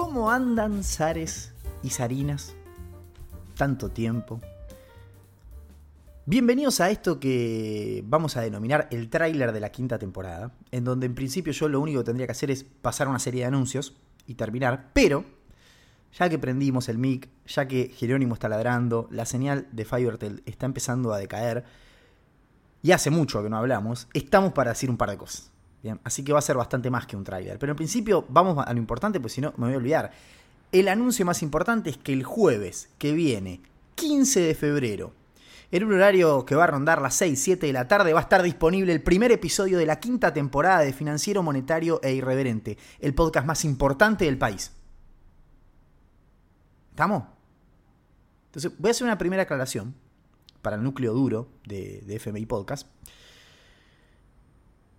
¿Cómo andan Zares y Sarinas? Tanto tiempo. Bienvenidos a esto que vamos a denominar el tráiler de la quinta temporada, en donde en principio yo lo único que tendría que hacer es pasar una serie de anuncios y terminar, pero ya que prendimos el mic, ya que Jerónimo está ladrando, la señal de Fivertel está empezando a decaer, y hace mucho que no hablamos, estamos para decir un par de cosas. Así que va a ser bastante más que un tráiler. Pero en principio vamos a lo importante, pues si no me voy a olvidar. El anuncio más importante es que el jueves que viene, 15 de febrero, en un horario que va a rondar las 6, 7 de la tarde, va a estar disponible el primer episodio de la quinta temporada de Financiero, Monetario e Irreverente, el podcast más importante del país. ¿Estamos? Entonces, voy a hacer una primera aclaración para el núcleo duro de FMI Podcast.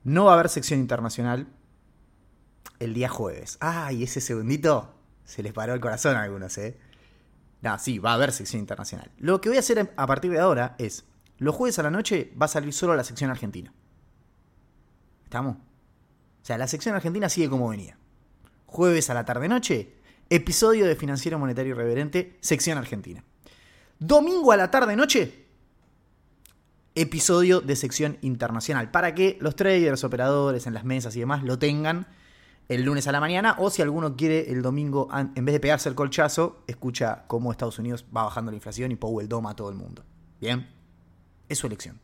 No va a haber sección internacional el día jueves. Ay, ese segundito se les paró el corazón a algunos, ¿eh? No, sí, va a haber sección internacional. Lo que voy a hacer a partir de ahora es, los jueves a la noche va a salir solo la sección argentina. ¿Estamos? O sea, la sección argentina sigue como venía. Jueves a la tarde-noche, episodio de Financiero Monetario Irreverente, sección argentina. Domingo a la tarde-noche, episodio de sección internacional. Para que los traders, operadores en las mesas y demás lo tengan el lunes a la mañana. O si alguno quiere el domingo, en vez de pegarse el colchazo, escucha cómo Estados Unidos va bajando la inflación y Powell doma a todo el mundo. Bien, es su elección.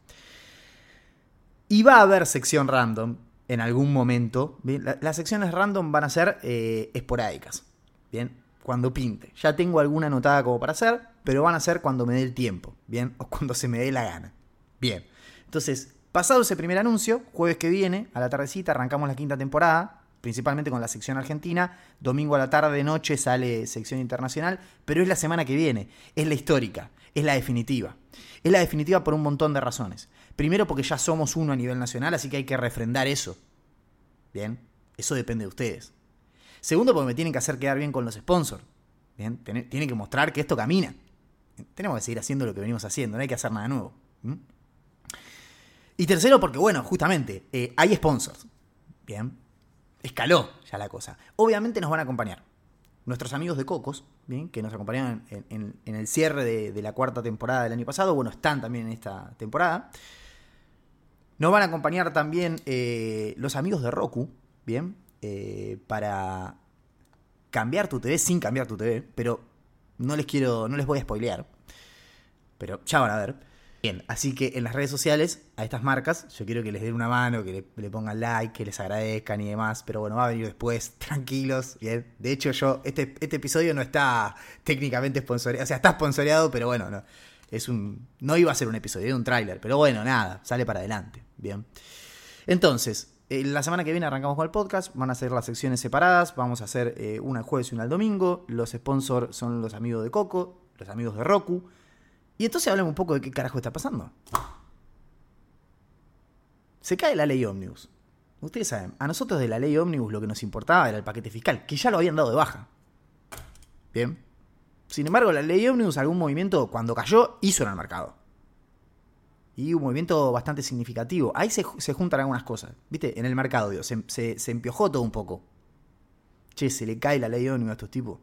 Y va a haber sección random en algún momento. las secciones random van a ser eh, esporádicas. Bien, cuando pinte. Ya tengo alguna anotada como para hacer, pero van a ser cuando me dé el tiempo. Bien, o cuando se me dé la gana. Bien. Entonces, pasado ese primer anuncio, jueves que viene, a la tardecita, arrancamos la quinta temporada, principalmente con la sección argentina. Domingo a la tarde, noche sale sección internacional, pero es la semana que viene, es la histórica, es la definitiva. Es la definitiva por un montón de razones. Primero porque ya somos uno a nivel nacional, así que hay que refrendar eso. Bien, eso depende de ustedes. Segundo porque me tienen que hacer quedar bien con los sponsors. Bien, tienen que mostrar que esto camina. Tenemos que seguir haciendo lo que venimos haciendo, no hay que hacer nada nuevo. Y tercero, porque bueno, justamente, eh, hay sponsors. Bien. Escaló ya la cosa. Obviamente nos van a acompañar. Nuestros amigos de Cocos, bien, que nos acompañaron en, el cierre de, la cuarta temporada del año pasado, bueno, están también en esta temporada. Nos van a acompañar también eh, los amigos de Roku, bien, eh, para cambiar tu TV sin cambiar tu TV, pero no les quiero, no les voy a spoilear, pero ya van a ver. Bien, así que en las redes sociales, a estas marcas, yo quiero que les den una mano, que le, pongan like, que les agradezcan y demás, pero bueno, va a venir después, tranquilos, bien. De hecho, yo, este, este episodio no está técnicamente sponsoreado, o sea, está sponsoreado, pero bueno, no, es un, no iba a ser un episodio, era un tráiler, pero bueno, nada, sale para adelante, bien. Entonces, eh, la semana que viene arrancamos con el podcast, van a ser las secciones separadas, vamos a hacer eh, una el jueves y una el domingo, los sponsors son los amigos de Coco, los amigos de Roku, y entonces hablemos un poco de qué carajo está pasando. Se cae la ley Omnibus. Ustedes saben, a nosotros de la ley Omnibus lo que nos importaba era el paquete fiscal, que ya lo habían dado de baja. Bien. Sin embargo, la ley Omnibus, algún movimiento, cuando cayó, hizo en el mercado. Y un movimiento bastante significativo. Ahí se, juntan algunas cosas. ¿Viste? En el mercado, digo, se, se, se empiojó todo un poco. Che, se le cae la ley Omnibus a estos tipos.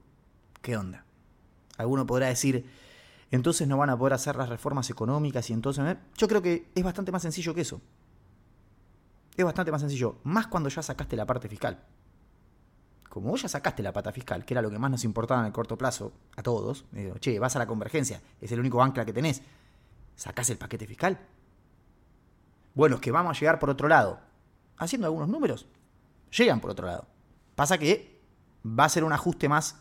¿Qué onda? Alguno podrá decir, entonces no van a poder hacer las reformas económicas y entonces... ¿eh? Yo creo que es bastante más sencillo que eso. Es bastante más sencillo, más cuando ya sacaste la parte fiscal. Como vos ya sacaste la pata fiscal, que era lo que más nos importaba en el corto plazo a todos, che, vas a la convergencia, es el único ancla que tenés, sacás el paquete fiscal. Bueno, es que vamos a llegar por otro lado. Haciendo algunos números, llegan por otro lado. Pasa que va a ser un ajuste más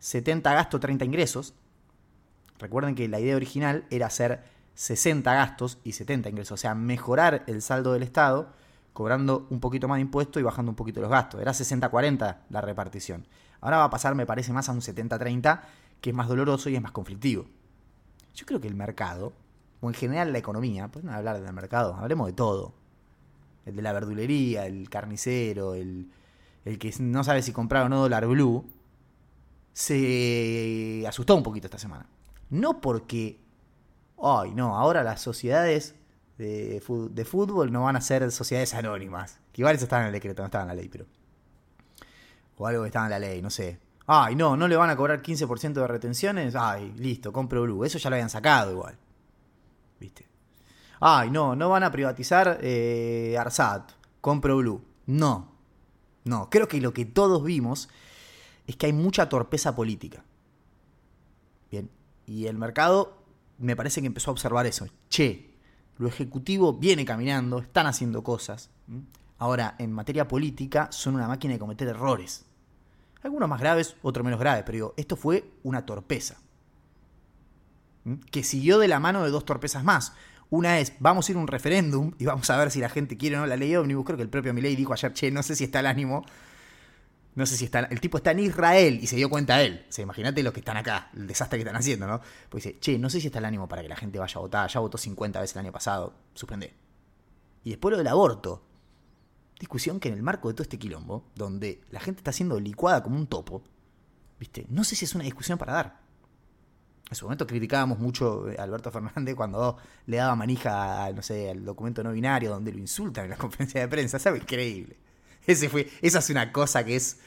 70 gasto, 30 ingresos, Recuerden que la idea original era hacer 60 gastos y 70 ingresos, o sea, mejorar el saldo del Estado cobrando un poquito más de impuesto y bajando un poquito los gastos. Era 60-40 la repartición. Ahora va a pasar, me parece, más a un 70-30, que es más doloroso y es más conflictivo. Yo creo que el mercado, o en general la economía, pues hablar del mercado, hablemos de todo. El de la verdulería, el carnicero, el, el que no sabe si comprar o no dólar blue, se asustó un poquito esta semana. No porque, ay, no, ahora las sociedades de, fútbol no van a ser sociedades anónimas. Que igual eso estaba en el decreto, no estaba en la ley, pero. O algo que estaba en la ley, no sé. Ay, no, no le van a cobrar 15% de retenciones. Ay, listo, compro Blue. Eso ya lo habían sacado igual. ¿Viste? Ay, no, no van a privatizar eh, Arsat. Compro Blue. No. No, creo que lo que todos vimos es que hay mucha torpeza política. Bien. Y el mercado me parece que empezó a observar eso. Che, lo ejecutivo viene caminando, están haciendo cosas. Ahora, en materia política, son una máquina de cometer errores. Algunos más graves, otros menos graves, pero digo, esto fue una torpeza. Que siguió de la mano de dos torpezas más. Una es, vamos a ir a un referéndum y vamos a ver si la gente quiere o no la ley ómnibus. Creo que el propio Milei dijo ayer, che, no sé si está el ánimo. No sé si está. El tipo está en Israel y se dio cuenta él. O sea, imagínate los que están acá, el desastre que están haciendo, ¿no? Pues dice, che, no sé si está el ánimo para que la gente vaya a votar. Ya votó 50 veces el año pasado. Suspende. Y después lo del aborto discusión que en el marco de todo este quilombo, donde la gente está siendo licuada como un topo, ¿viste? No sé si es una discusión para dar. En su momento criticábamos mucho a Alberto Fernández cuando le daba manija, no sé, al documento no binario donde lo insultan en la conferencia de prensa. Es increíble. Ese fue, esa es una cosa que es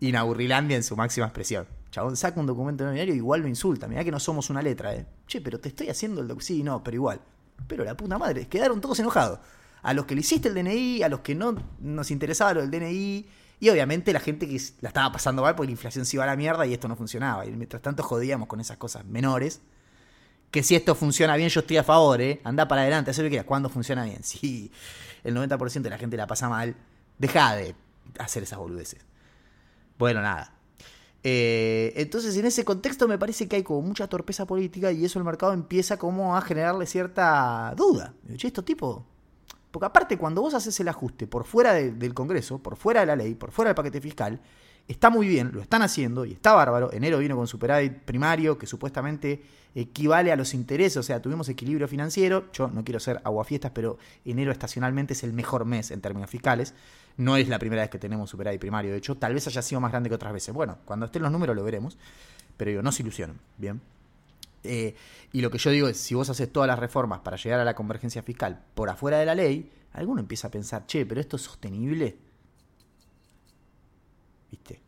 inaburrilandia en su máxima expresión. Chabón saca un documento no binario y igual lo insulta. Mirá que no somos una letra, eh. Che, pero te estoy haciendo el documento. Sí, no, pero igual. Pero la puta madre, quedaron todos enojados a los que le hiciste el DNI, a los que no nos interesaba lo del DNI, y obviamente la gente que la estaba pasando mal porque la inflación se iba a la mierda y esto no funcionaba. Y mientras tanto jodíamos con esas cosas menores. Que si esto funciona bien, yo estoy a favor, ¿eh? Anda para adelante, haz lo que quieras. ¿Cuándo funciona bien? Si el 90% de la gente la pasa mal, deja de hacer esas boludeces. Bueno, nada. Eh, entonces, en ese contexto me parece que hay como mucha torpeza política y eso el mercado empieza como a generarle cierta duda. Che, estos tipos porque aparte, cuando vos haces el ajuste por fuera del Congreso, por fuera de la ley, por fuera del paquete fiscal, está muy bien, lo están haciendo y está bárbaro. Enero vino con superávit primario que supuestamente equivale a los intereses, o sea, tuvimos equilibrio financiero. Yo no quiero ser aguafiestas, pero enero estacionalmente es el mejor mes en términos fiscales. No es la primera vez que tenemos superávit primario, de hecho, tal vez haya sido más grande que otras veces. Bueno, cuando estén los números lo veremos, pero yo no se ilusionen, ¿bien? Eh, y lo que yo digo es, si vos haces todas las reformas para llegar a la convergencia fiscal por afuera de la ley, alguno empieza a pensar, che, pero esto es sostenible. ¿Viste?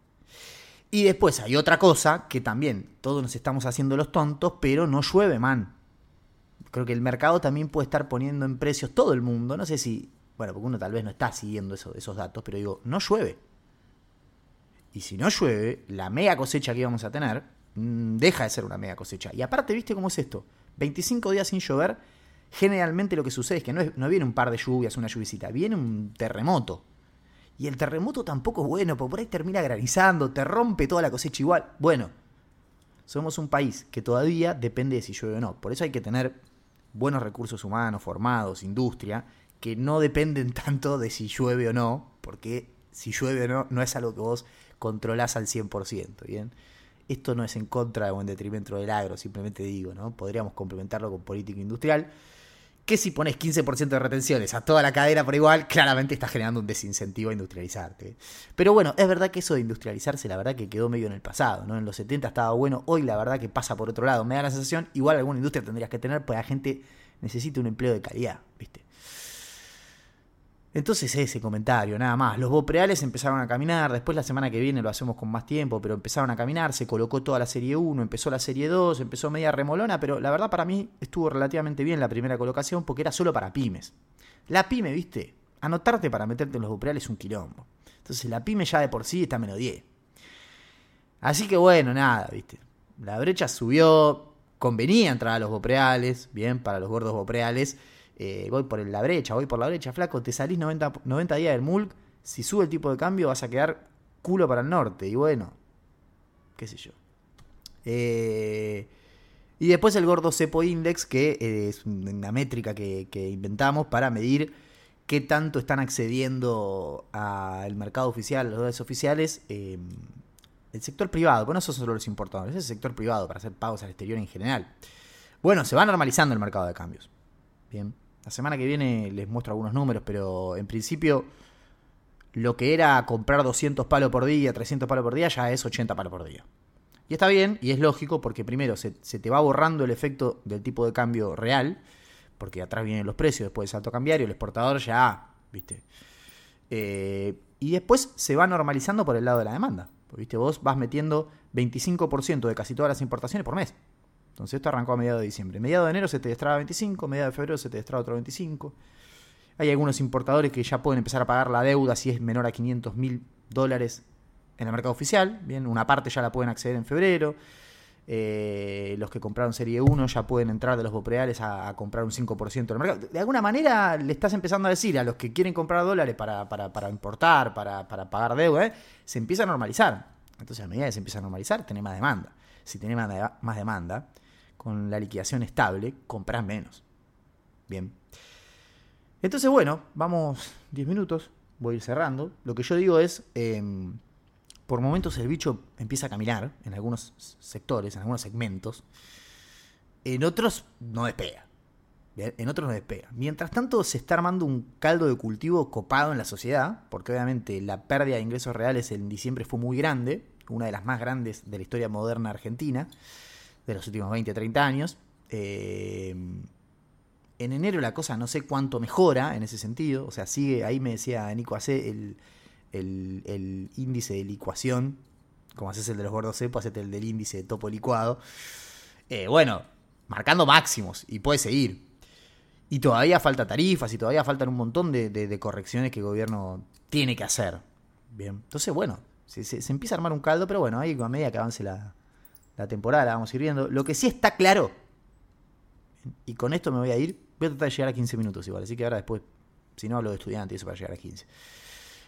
Y después hay otra cosa que también todos nos estamos haciendo los tontos, pero no llueve, man. Creo que el mercado también puede estar poniendo en precios todo el mundo. No sé si, bueno, porque uno tal vez no está siguiendo esos datos, pero digo, no llueve. Y si no llueve, la mega cosecha que íbamos a tener Mm, deja de ser una mega cosecha. Y aparte, ¿viste cómo es esto? 25 días sin llover, generalmente lo que sucede es que no, no viene un par de lluvias, una lluvisita, viene un terremoto. Y el terremoto tampoco es bueno, porque por ahí termina granizando, te rompe toda la cosecha igual. Bueno, somos un país que todavía depende de si llueve o no. Por eso hay que tener buenos recursos humanos, formados, industria, que no dependen tanto de si llueve o no, porque si llueve o no no es algo que vos controlás al 100%, ¿bien? Esto no es en contra o en detrimento del agro, simplemente digo, ¿no? Podríamos complementarlo con política industrial, que si pones 15% de retenciones a toda la cadena por igual, claramente está generando un desincentivo a industrializarte. Pero bueno, es verdad que eso de industrializarse, la verdad que quedó medio en el pasado, ¿no? En los 70 estaba bueno, hoy la verdad que pasa por otro lado. Me da la sensación, igual alguna industria tendrías que tener, pues la gente necesita un empleo de calidad, ¿viste? Entonces ese comentario, nada más. Los Bopreales empezaron a caminar, después la semana que viene lo hacemos con más tiempo, pero empezaron a caminar, se colocó toda la serie 1, empezó la serie 2, empezó media remolona, pero la verdad para mí estuvo relativamente bien la primera colocación porque era solo para pymes. La pyme, viste, anotarte para meterte en los Bopreales es un quilombo. Entonces la pyme ya de por sí está menos 10. Así que bueno, nada, viste. La brecha subió, convenía entrar a los Bopreales, bien, para los gordos Bopreales eh, voy por la brecha, voy por la brecha, flaco, te salís 90, 90 días del MULC, si sube el tipo de cambio vas a quedar culo para el norte. Y bueno, qué sé yo. Eh, y después el gordo Cepo Index, que es una métrica que, inventamos para medir qué tanto están accediendo al mercado oficial, los dólares oficiales, eh, el sector privado. Bueno, esos son los importadores, es el sector privado para hacer pagos al exterior en general. Bueno, se va normalizando el mercado de cambios. Bien. La semana que viene les muestro algunos números, pero en principio lo que era comprar 200 palos por día, 300 palos por día, ya es 80 palos por día. Y está bien, y es lógico, porque primero se, te va borrando el efecto del tipo de cambio real, porque atrás vienen los precios, después del salto cambiario, el exportador ya, viste. Eh, y después se va normalizando por el lado de la demanda. ¿Viste? Vos vas metiendo 25% de casi todas las importaciones por mes. Entonces esto arrancó a mediados de diciembre. Mediados de enero se te destraba 25, mediados de febrero se te destraba otro 25. Hay algunos importadores que ya pueden empezar a pagar la deuda si es menor a 500 mil dólares en el mercado oficial. Bien, una parte ya la pueden acceder en febrero. Eh, los que compraron Serie 1 ya pueden entrar de los bopreales a, comprar un 5% del mercado. De alguna manera le estás empezando a decir a los que quieren comprar dólares para, importar, para, pagar deuda, eh, se empieza a normalizar. Entonces a medida que se empieza a normalizar, tenés más demanda. Si tenés más demanda, con la liquidación estable, compras menos. Bien. Entonces, bueno, vamos 10 minutos, voy a ir cerrando. Lo que yo digo es, em, por momentos el bicho empieza a caminar en algunos sectores, en algunos segmentos. En otros no despega. En otros no despega. Mientras tanto se está armando un caldo de cultivo copado en la sociedad, porque obviamente la pérdida de ingresos reales en diciembre fue muy grande, una de las más grandes de la historia moderna argentina, de los últimos 20, 30 años. Eh, en enero la cosa no sé cuánto mejora en ese sentido, o sea, sigue, ahí me decía Nico hace el, el, índice de licuación, como haces el de los gordos cepos, hacete el del índice de topo licuado. Eh, bueno, marcando máximos y puede seguir. Y todavía falta tarifas y todavía faltan un montón de, correcciones que el gobierno tiene que hacer. Bien, entonces bueno, se, se, empieza a armar un caldo, pero bueno, ahí a medida que avance la, la temporada la vamos a ir viendo. Lo que sí está claro, y con esto me voy a ir, voy a tratar de llegar a 15 minutos igual, así que ahora después, si no hablo de estudiantes, eso para llegar a 15.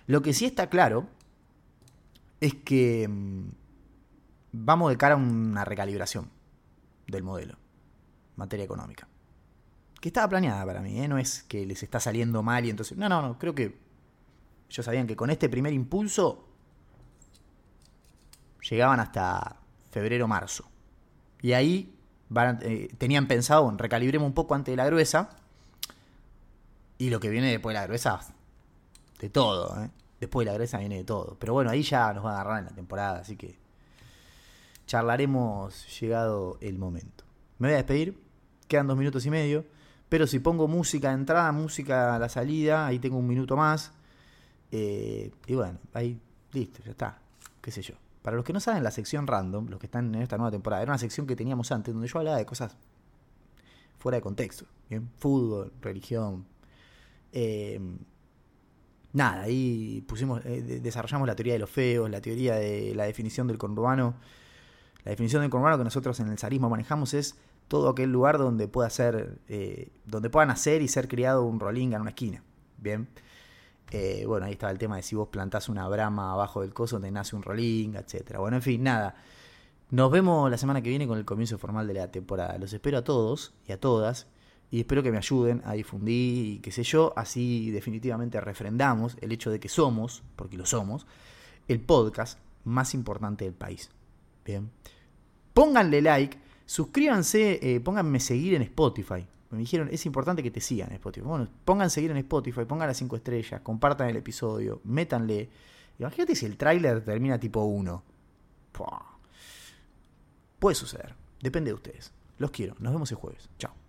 Lo que sí está claro es que mm, vamos de cara a una recalibración del modelo materia económica. Que estaba planeada para mí, ¿eh? no es que les está saliendo mal y entonces... No, no, no, creo que ellos sabían que con este primer impulso llegaban hasta febrero-marzo. Y ahí eh, tenían pensado, recalibremos un poco antes de la gruesa. Y lo que viene después de la gruesa, de todo. ¿eh? Después de la gruesa viene de todo. Pero bueno, ahí ya nos va a agarrar en la temporada, así que charlaremos llegado el momento. Me voy a despedir, quedan dos minutos y medio. Pero si pongo música de entrada, música a la salida, ahí tengo un minuto más. Eh, y bueno, ahí, listo, ya está. Qué sé yo. Para los que no saben, la sección random, los que están en esta nueva temporada, era una sección que teníamos antes donde yo hablaba de cosas fuera de contexto. ¿bien? Fútbol, religión. Eh, nada, ahí pusimos, eh, desarrollamos la teoría de los feos, la teoría de la definición del conurbano. La definición del conurbano que nosotros en el zarismo manejamos es todo aquel lugar donde pueda ser, eh, donde pueda nacer y ser criado un rolinga en una esquina. Bien. Eh, bueno, ahí estaba el tema de si vos plantás una brama abajo del coso, te nace un rolling, etcétera. Bueno, en fin, nada. Nos vemos la semana que viene con el comienzo formal de la temporada. Los espero a todos y a todas. Y espero que me ayuden a difundir y qué sé yo. Así definitivamente refrendamos el hecho de que somos, porque lo somos, el podcast más importante del país. Bien. Pónganle like, suscríbanse, eh, pónganme seguir en Spotify. Me dijeron, es importante que te sigan en Spotify. Bueno, pongan seguir en Spotify, pongan las 5 estrellas, compartan el episodio, métanle. Imagínate si el tráiler termina tipo 1. Puede suceder. Depende de ustedes. Los quiero. Nos vemos el jueves. Chao.